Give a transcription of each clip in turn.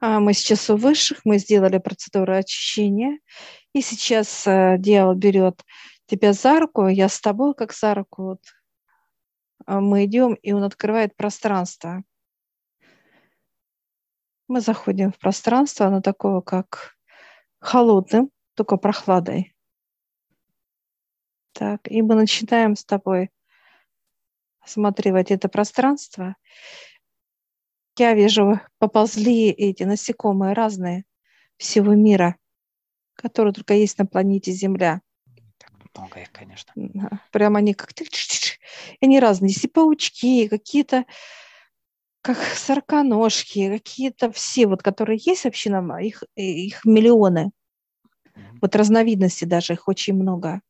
А мы сейчас у высших, мы сделали процедуру очищения. И сейчас э, дьявол берет тебя за руку, я с тобой как за руку. Вот. А мы идем, и он открывает пространство. Мы заходим в пространство, оно такое, как холодным, только прохладой. Так, и мы начинаем с тобой осматривать это пространство. Я вижу, поползли эти насекомые разные всего мира, которые только есть на планете Земля. Так много их, конечно. Прямо они как... Они разные. Есть и паучки, какие-то как сороконожки, какие-то все, вот, которые есть вообще, нам, их, их миллионы. Вот разновидностей даже, их очень много.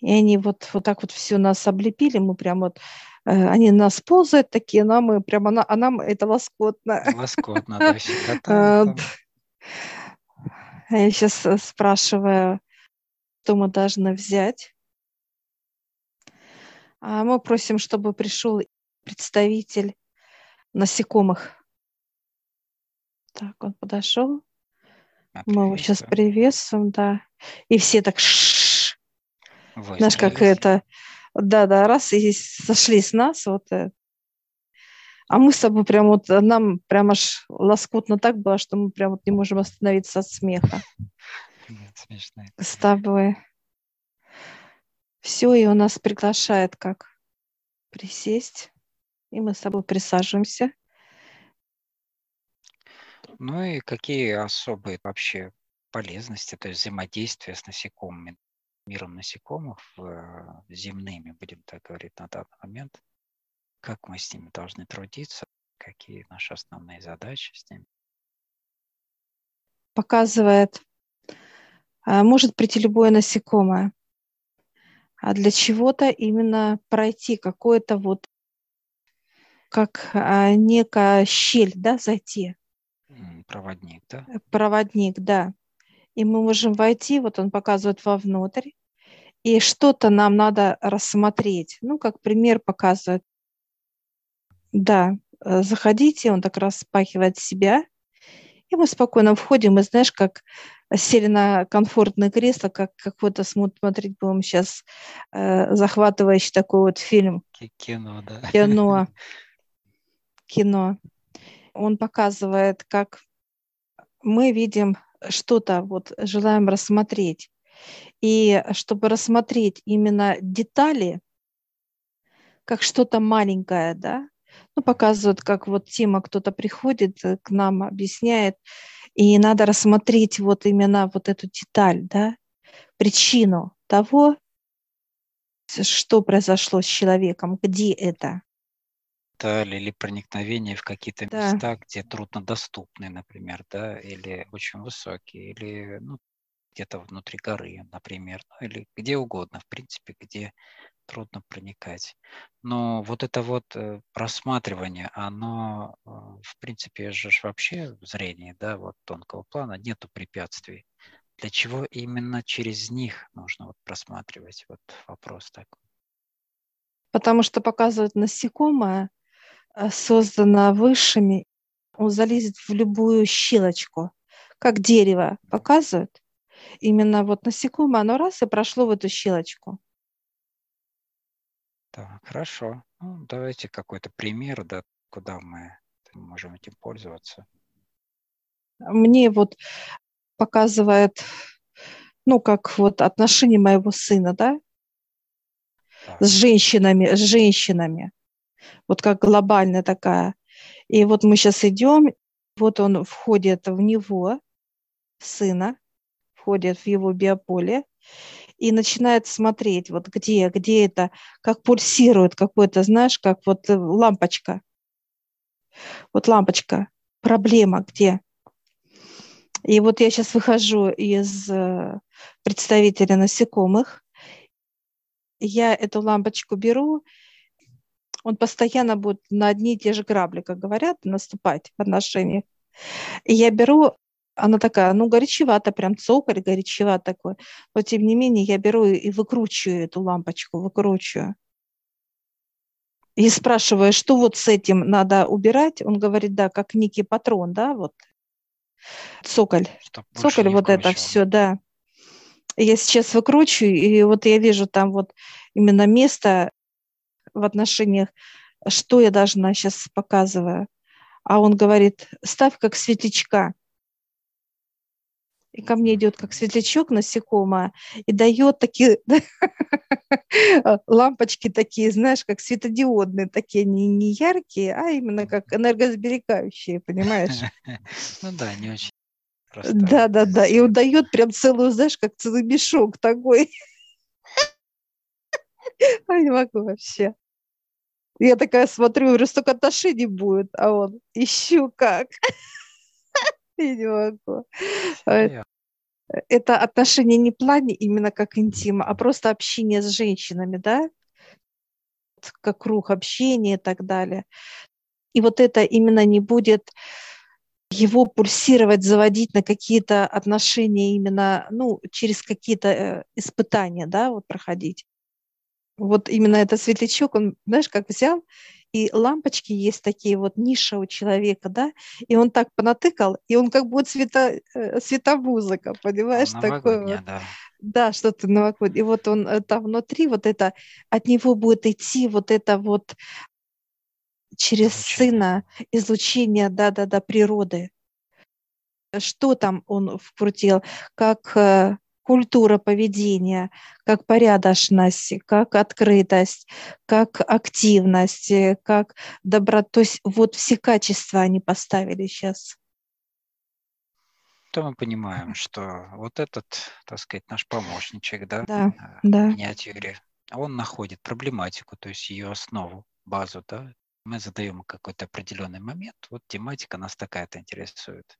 И они вот, вот так вот все нас облепили, мы прям вот, они нас ползают такие, но мы прямо, а, а нам это лоскотно. Лоскотно, да, щекотает. Я сейчас э, спрашиваю, что мы должны взять. А мы просим, чтобы пришел представитель насекомых. Так, он подошел. Мы его сейчас приветствуем, да. И все так знаешь, как это, да-да, раз и сошли с нас, вот, э. а мы с тобой прям вот, нам прям аж лоскутно так было, что мы прям вот не можем остановиться от смеха. Нет, смешно. С тобой. Все, и он нас приглашает как присесть, и мы с тобой присаживаемся. Ну и какие особые вообще полезности, то есть взаимодействия с насекомыми миром насекомых, земными, будем так говорить, на данный момент, как мы с ними должны трудиться, какие наши основные задачи с ними. Показывает, а, может прийти любое насекомое, а для чего-то именно пройти какое-то вот, как а, некая щель, да, зайти. Проводник, да? Проводник, да и мы можем войти, вот он показывает вовнутрь, и что-то нам надо рассмотреть. Ну, как пример показывает. Да, э, заходите, он так распахивает себя, и мы спокойно входим, и знаешь, как сели на комфортное кресло, как какой-то смотреть будем сейчас э, захватывающий такой вот фильм. Кино, да. Кино. Кино. Он показывает, как мы видим что-то вот желаем рассмотреть. И чтобы рассмотреть именно детали, как что-то маленькое, да, ну, показывают, как вот тема, кто-то приходит э, к нам, объясняет, и надо рассмотреть вот именно вот эту деталь, да, причину того, что произошло с человеком, где это или проникновение в какие-то да. места, где труднодоступны, например, да, или очень высокие, или ну, где-то внутри горы, например, ну, или где угодно, в принципе, где трудно проникать. Но вот это вот э, просматривание, оно, э, в принципе, же вообще в зрении, да, вот тонкого плана, нету препятствий. Для чего именно через них нужно вот просматривать? Вот вопрос такой. Потому что показывает насекомое, Э, создана высшими, он залезет в любую щелочку, как дерево показывает. Именно вот насекомое, оно раз и прошло в эту щелочку. Так, хорошо. Ну, давайте какой-то пример, да, куда мы можем этим пользоваться. Мне вот показывает, ну, как вот отношения моего сына, да, так. с женщинами, с женщинами вот как глобальная такая. И вот мы сейчас идем, вот он входит в него, сына, входит в его биополе, и начинает смотреть, вот где, где это, как пульсирует какой-то, знаешь, как вот э, лампочка. Вот лампочка, проблема где. И вот я сейчас выхожу из э, представителя насекомых, я эту лампочку беру он постоянно будет на одни и те же грабли, как говорят, наступать в отношениях. И я беру, она такая, ну, горячевато, прям цоколь горячевато такой, но тем не менее я беру и выкручиваю эту лампочку, выкручиваю. И спрашиваю, что вот с этим надо убирать, он говорит, да, как некий патрон, да, вот цоколь. Цоколь, вот это все, да. Я сейчас выкручиваю, и вот я вижу там вот именно место в отношениях, что я должна сейчас показываю. А он говорит, ставь как светлячка. И ко мне идет как светлячок насекомое и дает такие лампочки такие, знаешь, как светодиодные, такие не, не яркие, а именно как энергосберегающие, понимаешь? Ну да, не очень Просто... Да, да, да. И он дает прям целую, знаешь, как целый мешок такой. Я не могу вообще. Я такая смотрю, говорю, столько отношений будет, а он, ищу как. Я не могу. Это отношения не в плане именно как интима, а просто общение с женщинами, да? Как круг общения и так далее. И вот это именно не будет его пульсировать, заводить на какие-то отношения именно, ну, через какие-то э, испытания, да, вот проходить. Вот именно этот светлячок, он, знаешь, как взял, и лампочки есть такие вот ниша у человека, да, и он так понатыкал, и он как будет света, э, светомузыка, понимаешь, такой вот. Да. Да, что-то новогоднее. И вот он э, там внутри, вот это, от него будет идти вот это вот через излучение. сына излучение, да-да-да, природы. Что там он вкрутил? Как э, культура поведения, как порядочность, как открытость, как активность, э, как доброта. То есть вот все качества они поставили сейчас. То мы понимаем, что вот этот, так сказать, наш помощничек, да, да, в да. миниатюре, он находит проблематику, то есть ее основу, базу, да, мы задаем какой-то определенный момент, вот тематика нас такая-то интересует.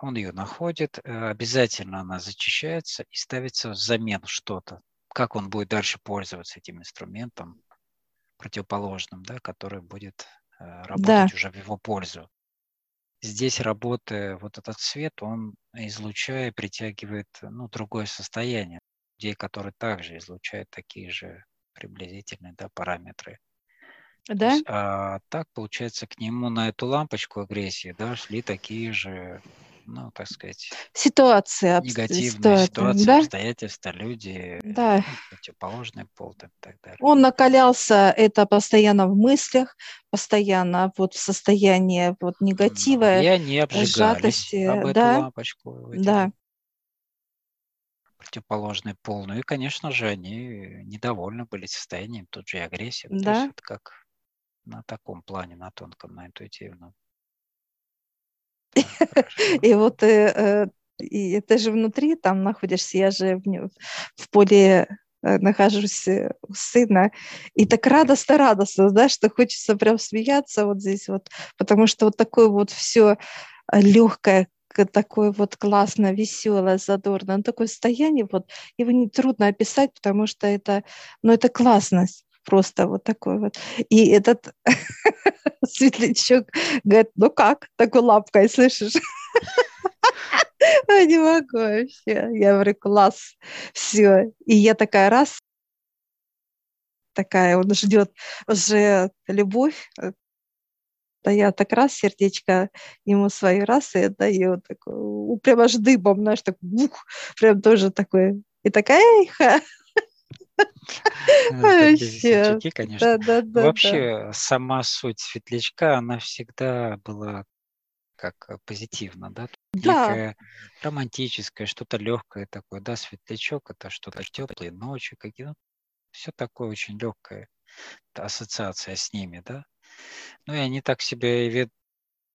Он ее находит, э, обязательно она зачищается и ставится взамен что-то. Как он будет дальше пользоваться этим инструментом противоположным, да, который будет э, работать да. уже в его пользу. Здесь работая, вот этот свет, он излучая, притягивает ну, другое состояние людей, которые также излучают такие же приблизительные да, параметры. Да? Есть, а, так, получается, к нему на эту лампочку агрессии да, шли такие же, ну, так сказать, ситуации, негативные ситуации, ситуации да? обстоятельства, люди, да. ну, противоположный пол и так далее. Он накалялся это постоянно в мыслях, постоянно вот в состоянии вот негатива, и они сжатости. об эту да? лампочку. Да. Противоположный пол. Ну и, конечно же, они недовольны были состоянием, тут же и агрессия. Да. То есть это как на таком плане, на тонком, на интуитивном. И вот э, э, и ты же внутри там находишься, я же в, в поле э, нахожусь у сына, и так радостно, радостно, да, что хочется прям смеяться вот здесь вот, потому что вот такое вот все легкое, такое вот классно, веселое, задорное, ну, такое состояние, вот, его не трудно описать, потому что это, ну, это классность просто вот такой вот. И этот светлячок говорит, ну как, такой лапкой, слышишь? Не могу вообще. Я говорю, класс, все. И я такая раз, такая, он ждет уже любовь, да я так раз сердечко ему свои раз и отдаю, такой, прям аж дыбом, знаешь, так, бух, прям тоже такой, и такая, эх, Вообще, конечно. Вообще, сама суть светлячка, она всегда была как э, позитивно, да? Некое романтическое, что-то легкое такое, да, светлячок, это что-то теплые ночи, какие ну, все такое очень легкое, ассоциация с ними, да. Ну и они так себя и ведут,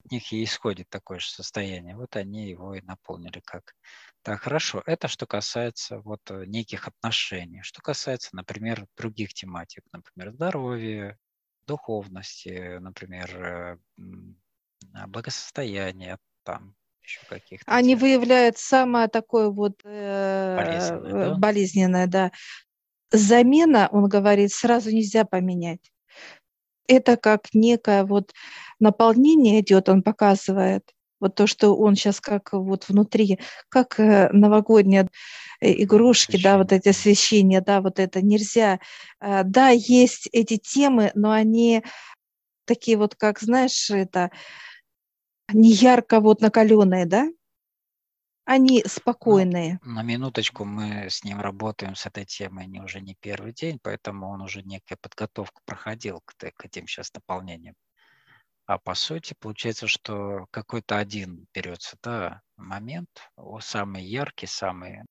от них и исходит такое же состояние. Вот они его и наполнили как так, хорошо. Это что касается вот э, неких отношений. Что касается, например, других тематик, например, здоровья, духовности, например, э, благосостояния, там еще каких-то. Они тем. выявляют самое такое вот э, болезненное, да? болезненное, да. Замена, он говорит, сразу нельзя поменять. Это как некое вот наполнение идет, он показывает вот то, что он сейчас как вот внутри, как э, новогодняя игрушки, освещение. да, вот эти освещения, да, вот это нельзя. А, да, есть эти темы, но они такие вот, как, знаешь, это не ярко вот накаленные, да? Они ну, спокойные. Ну, на минуточку мы с ним работаем с этой темой не уже не первый день, поэтому он уже некая подготовку проходил к, к этим сейчас наполнениям. А по сути получается, что какой-то один берется да, момент, самый яркий, самый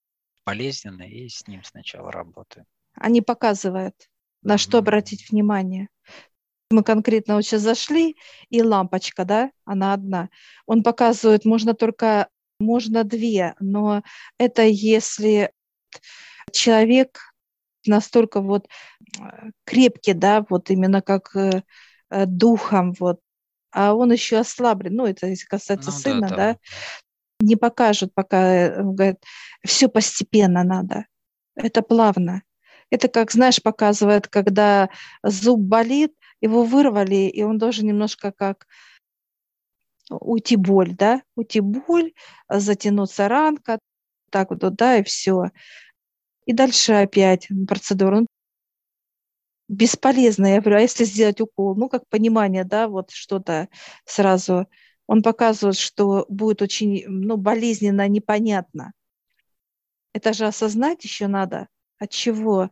болезненный, и с ним сначала работаем. Они показывают, на mm-hmm. что обратить внимание. Мы конкретно вот сейчас зашли, и лампочка, да, она одна. Он показывает, можно только, можно две, но это если человек настолько вот э, крепкий, да, вот именно как э, э, духом, вот, а он еще ослаблен, ну, это если касается ну, сына, да, да, не покажут, пока, говорят, все постепенно надо, это плавно. Это как, знаешь, показывает, когда зуб болит, его вырвали, и он должен немножко как уйти боль, да, уйти боль, затянуться ранка, так вот, да, и все. И дальше опять процедура бесполезно. Я говорю, а если сделать укол? Ну, как понимание, да, вот что-то сразу. Он показывает, что будет очень, ну, болезненно, непонятно. Это же осознать еще надо, от чего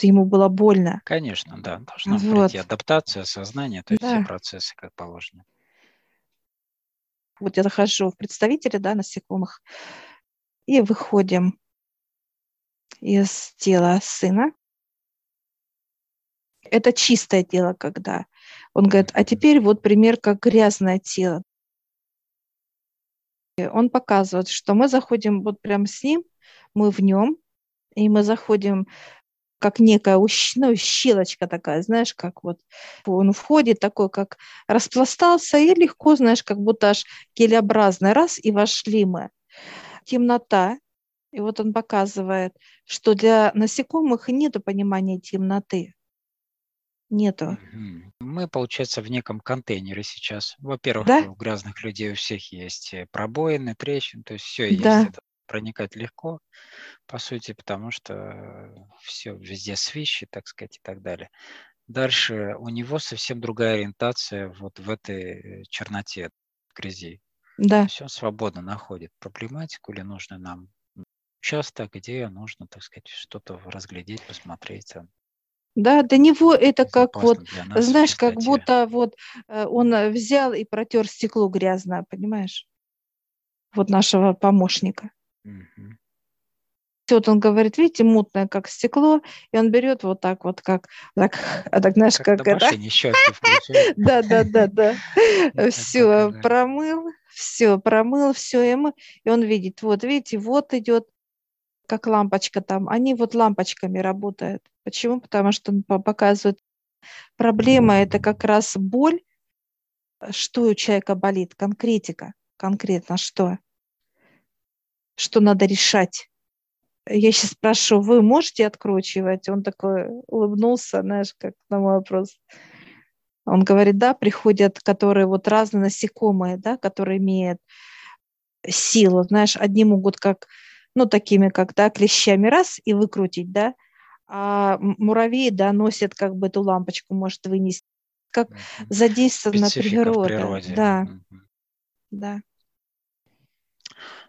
ему было больно. Конечно, да. Должна вот. прийти адаптация, осознание, то есть да. все процессы как положено. Вот я захожу в представителя, да, насекомых, и выходим из тела сына это чистое тело, когда он говорит, а теперь вот пример, как грязное тело. Он показывает, что мы заходим вот прямо с ним, мы в нем, и мы заходим как некая ну, щелочка такая, знаешь, как вот он входит такой, как распластался, и легко, знаешь, как будто аж гелеобразный, раз, и вошли мы. Темнота, и вот он показывает, что для насекомых нет понимания темноты нету. Мы, получается, в неком контейнере сейчас. Во-первых, да? у грязных людей у всех есть э, пробоины, трещины, то есть все да. есть. Это проникать легко, по сути, потому что все везде свищи, так сказать, и так далее. Дальше у него совсем другая ориентация вот в этой черноте, грязи. Да. Он свободно находит проблематику или нужно нам участок, где нужно, так сказать, что-то разглядеть, посмотреть. Да, для него это как вот, нас, знаешь, как будто вот э, он э, взял и протер стекло грязное, понимаешь? Вот нашего помощника. Угу. Вот он говорит, видите, мутное, как стекло, и он берет вот так вот, как, так, так знаешь, как, как это. Да, да, да, да. Все, промыл, все, промыл, все, и он видит, вот, видите, вот идет как лампочка там, они вот лампочками работают. Почему? Потому что он показывает, проблема – это как раз боль, что у человека болит, конкретика, конкретно что, что надо решать. Я сейчас спрашиваю, вы можете откручивать? Он такой улыбнулся, знаешь, как на мой вопрос. Он говорит, да, приходят, которые вот разные насекомые, да, которые имеют силу, знаешь, одни могут как ну, такими как, да, клещами раз и выкрутить, да, а муравей, да, носит как бы эту лампочку, может вынести, как задействована природа. природе. Да, да.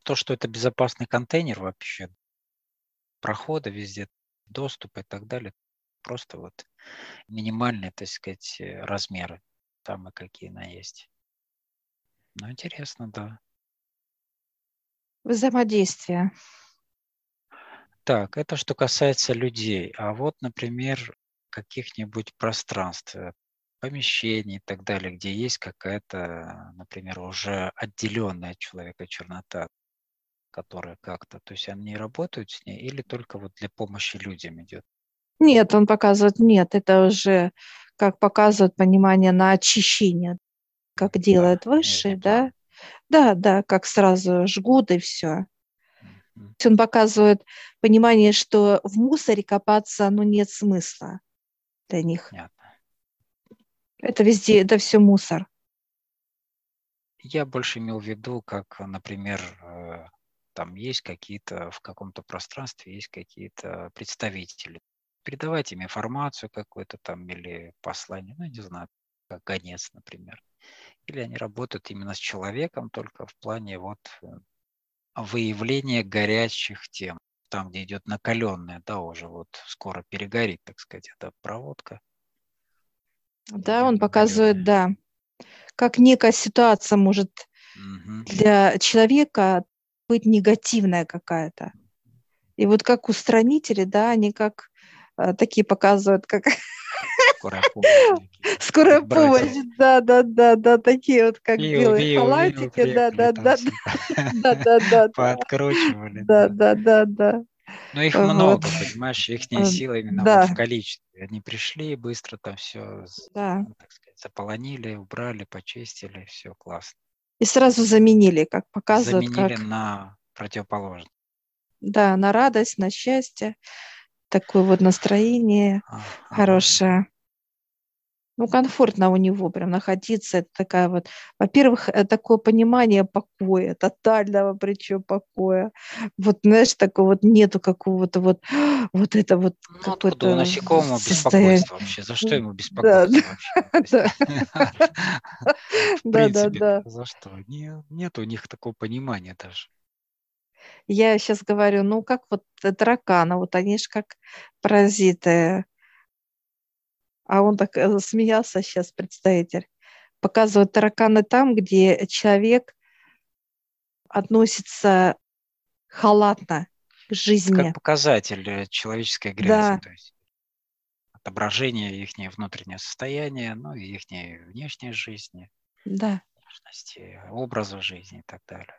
То, что это безопасный контейнер вообще, прохода везде, доступ и так далее, просто вот минимальные, так сказать, размеры, самые какие на есть. Ну, интересно, да. Взаимодействие. Так, это что касается людей. А вот, например, каких-нибудь пространств, э, помещений и так далее, где есть какая-то, например, уже отделенная от человека чернота, которая как-то, то есть они работают с ней или только вот для помощи людям идет? Нет, он показывает, нет, это уже как показывает понимание на очищение, как делает да, высший, да, да, да, как сразу жгут и все. Он показывает понимание, что в мусоре копаться, ну, нет смысла для них. Понятно. Это везде, это все мусор. Я больше имел в виду, как, например, э, там есть какие-то, в каком-то пространстве есть какие-то представители. Передавать им информацию какую-то там или послание, ну, не знаю, как гонец, например. Или они работают именно с человеком только в плане вот э, выявления горячих тем, там, где идет накаленная, да, уже вот скоро перегорит, так сказать, эта проводка. Да, он показывает, да, как некая ситуация может угу. для человека быть негативная какая-то. И вот как устранители, да, они как э, такие показывают, как Скорая помощь. Скорая помощь, да, да, да, да, такие вот как белые халатики, да, да, да, да, да, да, Пооткручивали. Да, да, да, да. Но их вот. много, понимаешь, их сила именно да. вот в количестве. Они пришли быстро там все, да. Ну, так сказать, заполонили, убрали, почистили, все классно. И сразу заменили, как показывают. Заменили как... на противоположное. Да, на радость, на счастье, такое вот настроение ага. хорошее ну, комфортно у него прям находиться. Это такая вот, во-первых, э, такое понимание покоя, тотального причем покоя. Вот, знаешь, такого вот нету какого-то вот, вот это вот ну, какое-то у насекомого состояние. беспокойство вообще? За что ему беспокоиться вообще? Да, да, да. За что? Нет у них такого понимания даже. Я сейчас говорю, ну, как вот тараканы, вот они же как паразиты, а он так э, смеялся сейчас, представитель. Показывает тараканы там, где человек относится халатно к жизни. Как показатель э, человеческой грязи, да. то есть отображение их внутреннего состояния, ну и их внешней жизни, да. образа жизни и так далее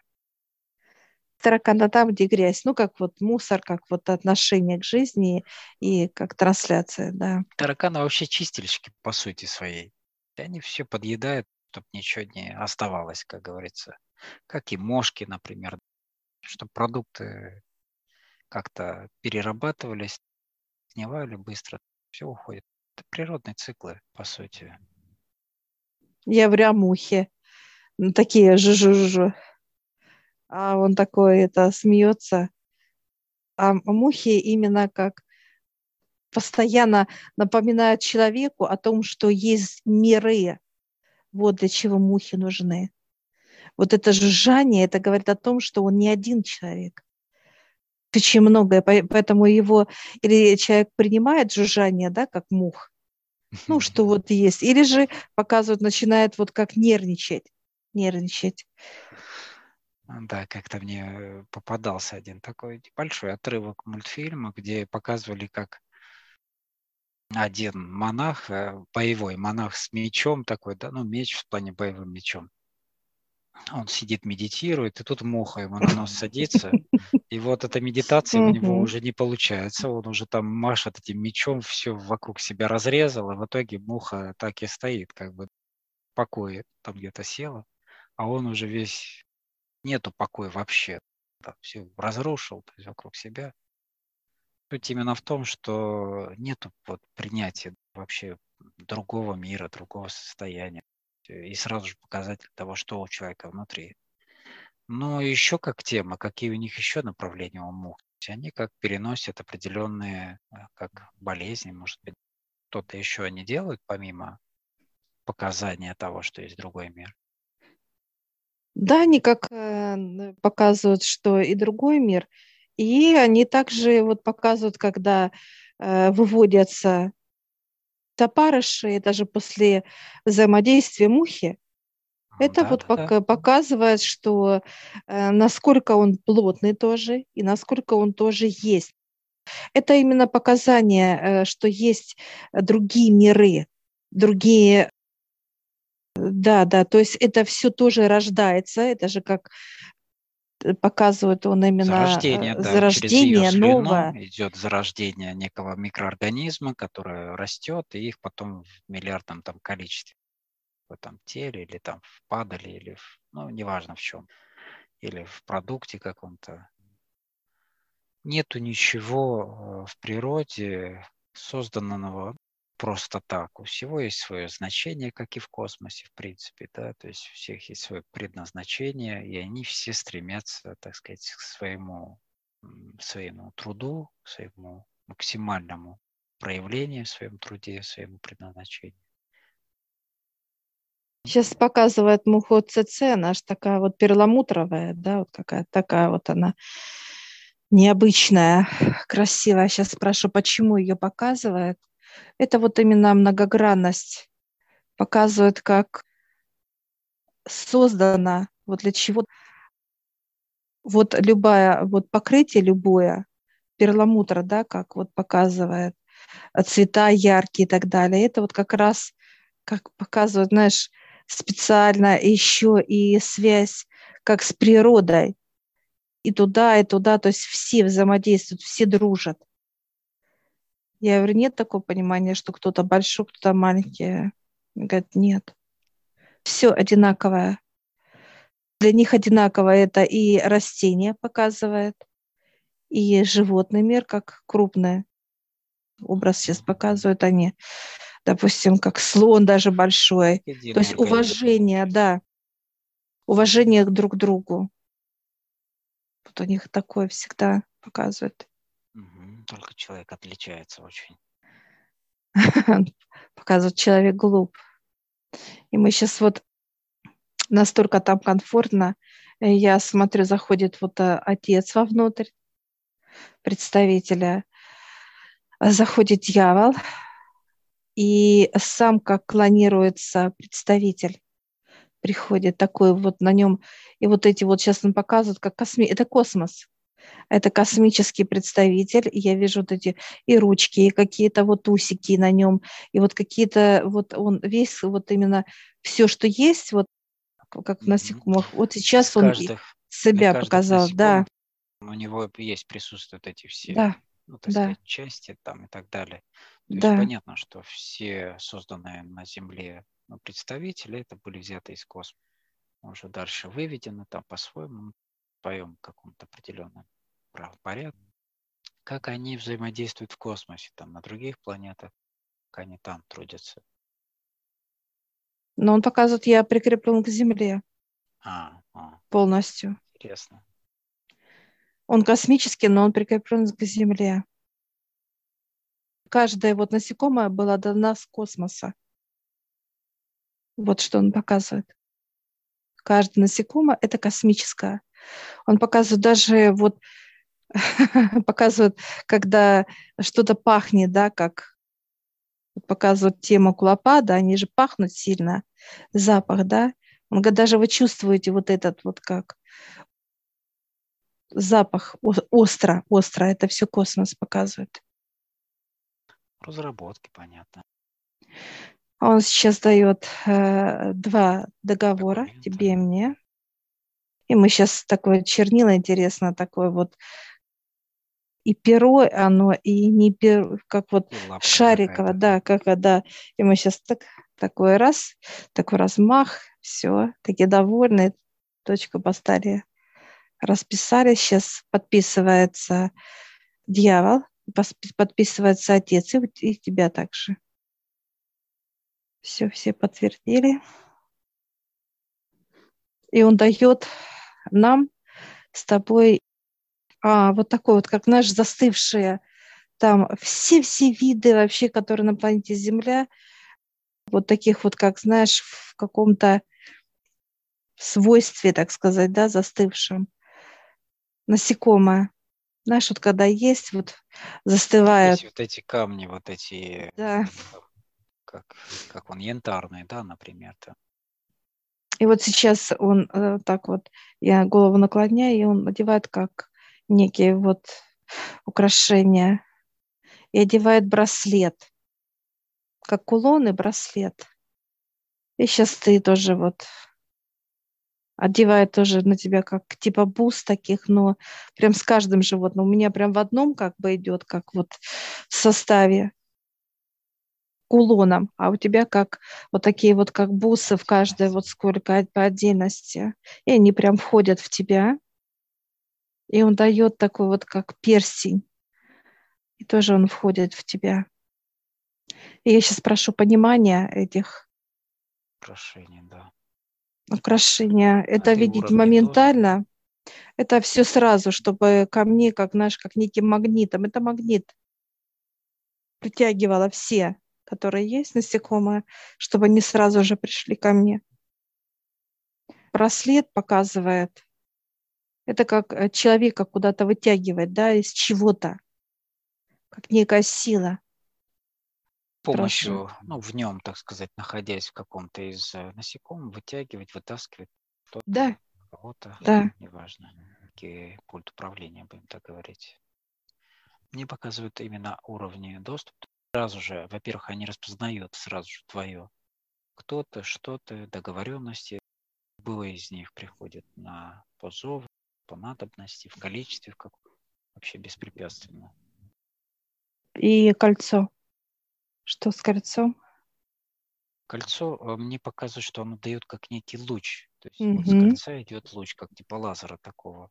таракана там, где грязь. Ну, как вот мусор, как вот отношение к жизни и как трансляция, да. Тараканы вообще чистильщики по сути своей. Они все подъедают, чтобы ничего не оставалось, как говорится. Как и мошки, например. Чтобы продукты как-то перерабатывались, снимали быстро, все уходит. Это природные циклы, по сути. Я в мухи. Такие жу-жу-жу а он такой это смеется. А мухи именно как постоянно напоминают человеку о том, что есть миры. Вот для чего мухи нужны. Вот это жужжание, это говорит о том, что он не один человек. Очень многое, поэтому его, или человек принимает жужжание, да, как мух, ну, что вот есть, или же показывают, начинает вот как нервничать, нервничать. Да, как-то мне попадался один такой большой отрывок мультфильма, где показывали, как один монах, э, боевой монах с мечом такой, да, ну, меч в плане боевым мечом. Он сидит, медитирует, и тут муха ему на нос садится. И вот эта медитация у него уже не получается. Он уже там машет этим мечом, все вокруг себя разрезал, и в итоге муха так и стоит, как бы в покое, там где-то села, а он уже весь нету покоя вообще. Да, все разрушил то есть вокруг себя. Суть именно в том, что нету вот принятия вообще другого мира, другого состояния. И сразу же показатель того, что у человека внутри. Но еще как тема, какие у них еще направления у мух. Они как переносят определенные, э, как болезни, может быть, что-то еще они делают, помимо показания того, что есть другой мир. Да, они как э, показывают, что и другой мир, и они также вот показывают, когда э, выводятся топарыши, даже после взаимодействия мухи, это да, вот да, пок- да. показывает, что э, насколько он плотный тоже и насколько он тоже есть. Это именно показание, э, что есть другие миры, другие да, да, то есть это все тоже рождается, это же как э, показывает он именно зарождение, да, зарождение новое. Идет зарождение некого микроорганизма, который растет, и их потом в миллиардном там количестве в этом теле или там в падале или в, ну неважно в чем, или в продукте каком-то. Нету ничего э, в природе созданного просто так. У всего есть свое значение, как и в космосе, в принципе, да, то есть у всех есть свое предназначение, и они все стремятся, так сказать, к своему, своему труду, к своему максимальному проявлению в своем труде, своему предназначению. Сейчас показывает муху ЦЦ, она же такая вот перламутровая, да, вот какая такая вот она необычная, красивая. Сейчас спрошу, почему ее показывает. Это вот именно многогранность показывает, как создана, вот для чего. Вот любая, вот покрытие любое, перламутр, да, как вот показывает, цвета яркие и так далее, это вот как раз, как показывает, знаешь, специально еще и связь как с природой. И туда, и туда, то есть все взаимодействуют, все дружат. Я говорю, нет такого понимания, что кто-то большой, кто-то маленький. Он говорит, нет. Все одинаковое. Для них одинаково это и растение показывает, и животный мир, как крупное. Образ сейчас показывают они. Допустим, как слон даже большой. То есть уважение, да. Уважение друг к другу. Вот у них такое всегда показывают. Только человек отличается очень. Показывает, человек глуп. И мы сейчас вот настолько там комфортно. Я смотрю, заходит вот э, отец вовнутрь, представителя. Заходит дьявол, и сам как клонируется представитель приходит такой вот на нем, и вот эти вот сейчас он показывает, как косми... это космос, это космический представитель, я вижу вот эти и ручки, и какие-то вот усики на нем, и вот какие-то, вот он весь, вот именно все, что есть, вот как в насекомых, вот сейчас он каждых, себя показал, да. У него есть, присутствуют эти все, да. ну, так да. сказать, части там и так далее. То да. есть понятно, что все созданные на Земле ну, представители, это были взяты из космоса. Уже дальше выведены там по-своему, в своем каком-то определенном правопорядке. Как они взаимодействуют в космосе, там на других планетах, как они там трудятся. Но он показывает, я прикреплен к Земле. А, а. Полностью. Интересно. Он космический, но он прикреплен к Земле. Каждое вот насекомое было дано с космоса. Вот что он показывает. Каждое насекомое – это космическое. Он показывает даже вот показывает, когда что-то пахнет, да, как показывают тему клопа, они же пахнут сильно, запах, да. Он говорит, даже вы чувствуете вот этот вот как запах остро, остро, это все космос показывает. Разработки, понятно. Он сейчас дает э, два договора Документы. тебе и мне. И мы сейчас такое чернило интересно, такое вот и перо оно, и не перо, как вот шариково, да, как, да. И мы сейчас так, такой раз, такой размах, все, такие довольные, точку поставили, расписали, сейчас подписывается дьявол, подписывается отец, и, и тебя также. Все, все подтвердили. И он дает нам с тобой а, вот такой вот, как наш застывшие там все-все виды вообще, которые на планете Земля, вот таких вот, как знаешь, в каком-то свойстве, так сказать, да, застывшем. Насекомое. Знаешь, вот когда есть, вот застывают. вот эти камни, вот эти, да. как, как он, янтарный, да, например. -то. И вот сейчас он э, так вот, я голову наклоняю, и он одевает как некие вот украшения и одевает браслет, как кулон и браслет. И сейчас ты тоже вот одевает тоже на тебя как типа бус таких, но прям с каждым животным. У меня прям в одном как бы идет, как вот в составе кулоном, а у тебя как вот такие вот как бусы в каждой вот сколько по отдельности. И они прям входят в тебя. И он дает такой вот как перстень. И тоже он входит в тебя. И я сейчас прошу понимания этих украшений, да. Украшения. Это видеть моментально. Тоже. Это все сразу, чтобы ко мне, как наш, как неким магнитом. Это магнит притягивало все, которые есть насекомые, чтобы они сразу же пришли ко мне. Браслет показывает, это как э, человека куда-то вытягивает, да, из чего-то, как некая сила. Помощью, Прошу. ну, в нем, так сказать, находясь в каком-то из э, насекомых, вытягивать, вытаскивать кто-то, да. кого-то, да. неважно, пульт управления, будем так говорить. Мне показывают именно уровни доступа. Сразу же, во-первых, они распознают сразу же твое кто-то, что-то, договоренности. Было из них приходит на позов, по надобности, в количестве, как вообще беспрепятственно. И кольцо. Что с кольцом? Кольцо э, мне показывает, что оно дает как некий луч. То есть угу. вот с кольца идет луч, как типа лазера такого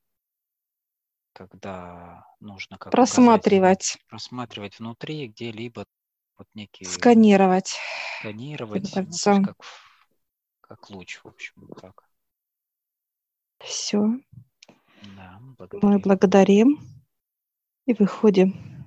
когда нужно как просматривать, просматривать внутри где-либо вот некие сканировать, сканировать, ну, как как луч, в общем, так. Все. Да, благодарим. Мы благодарим и выходим.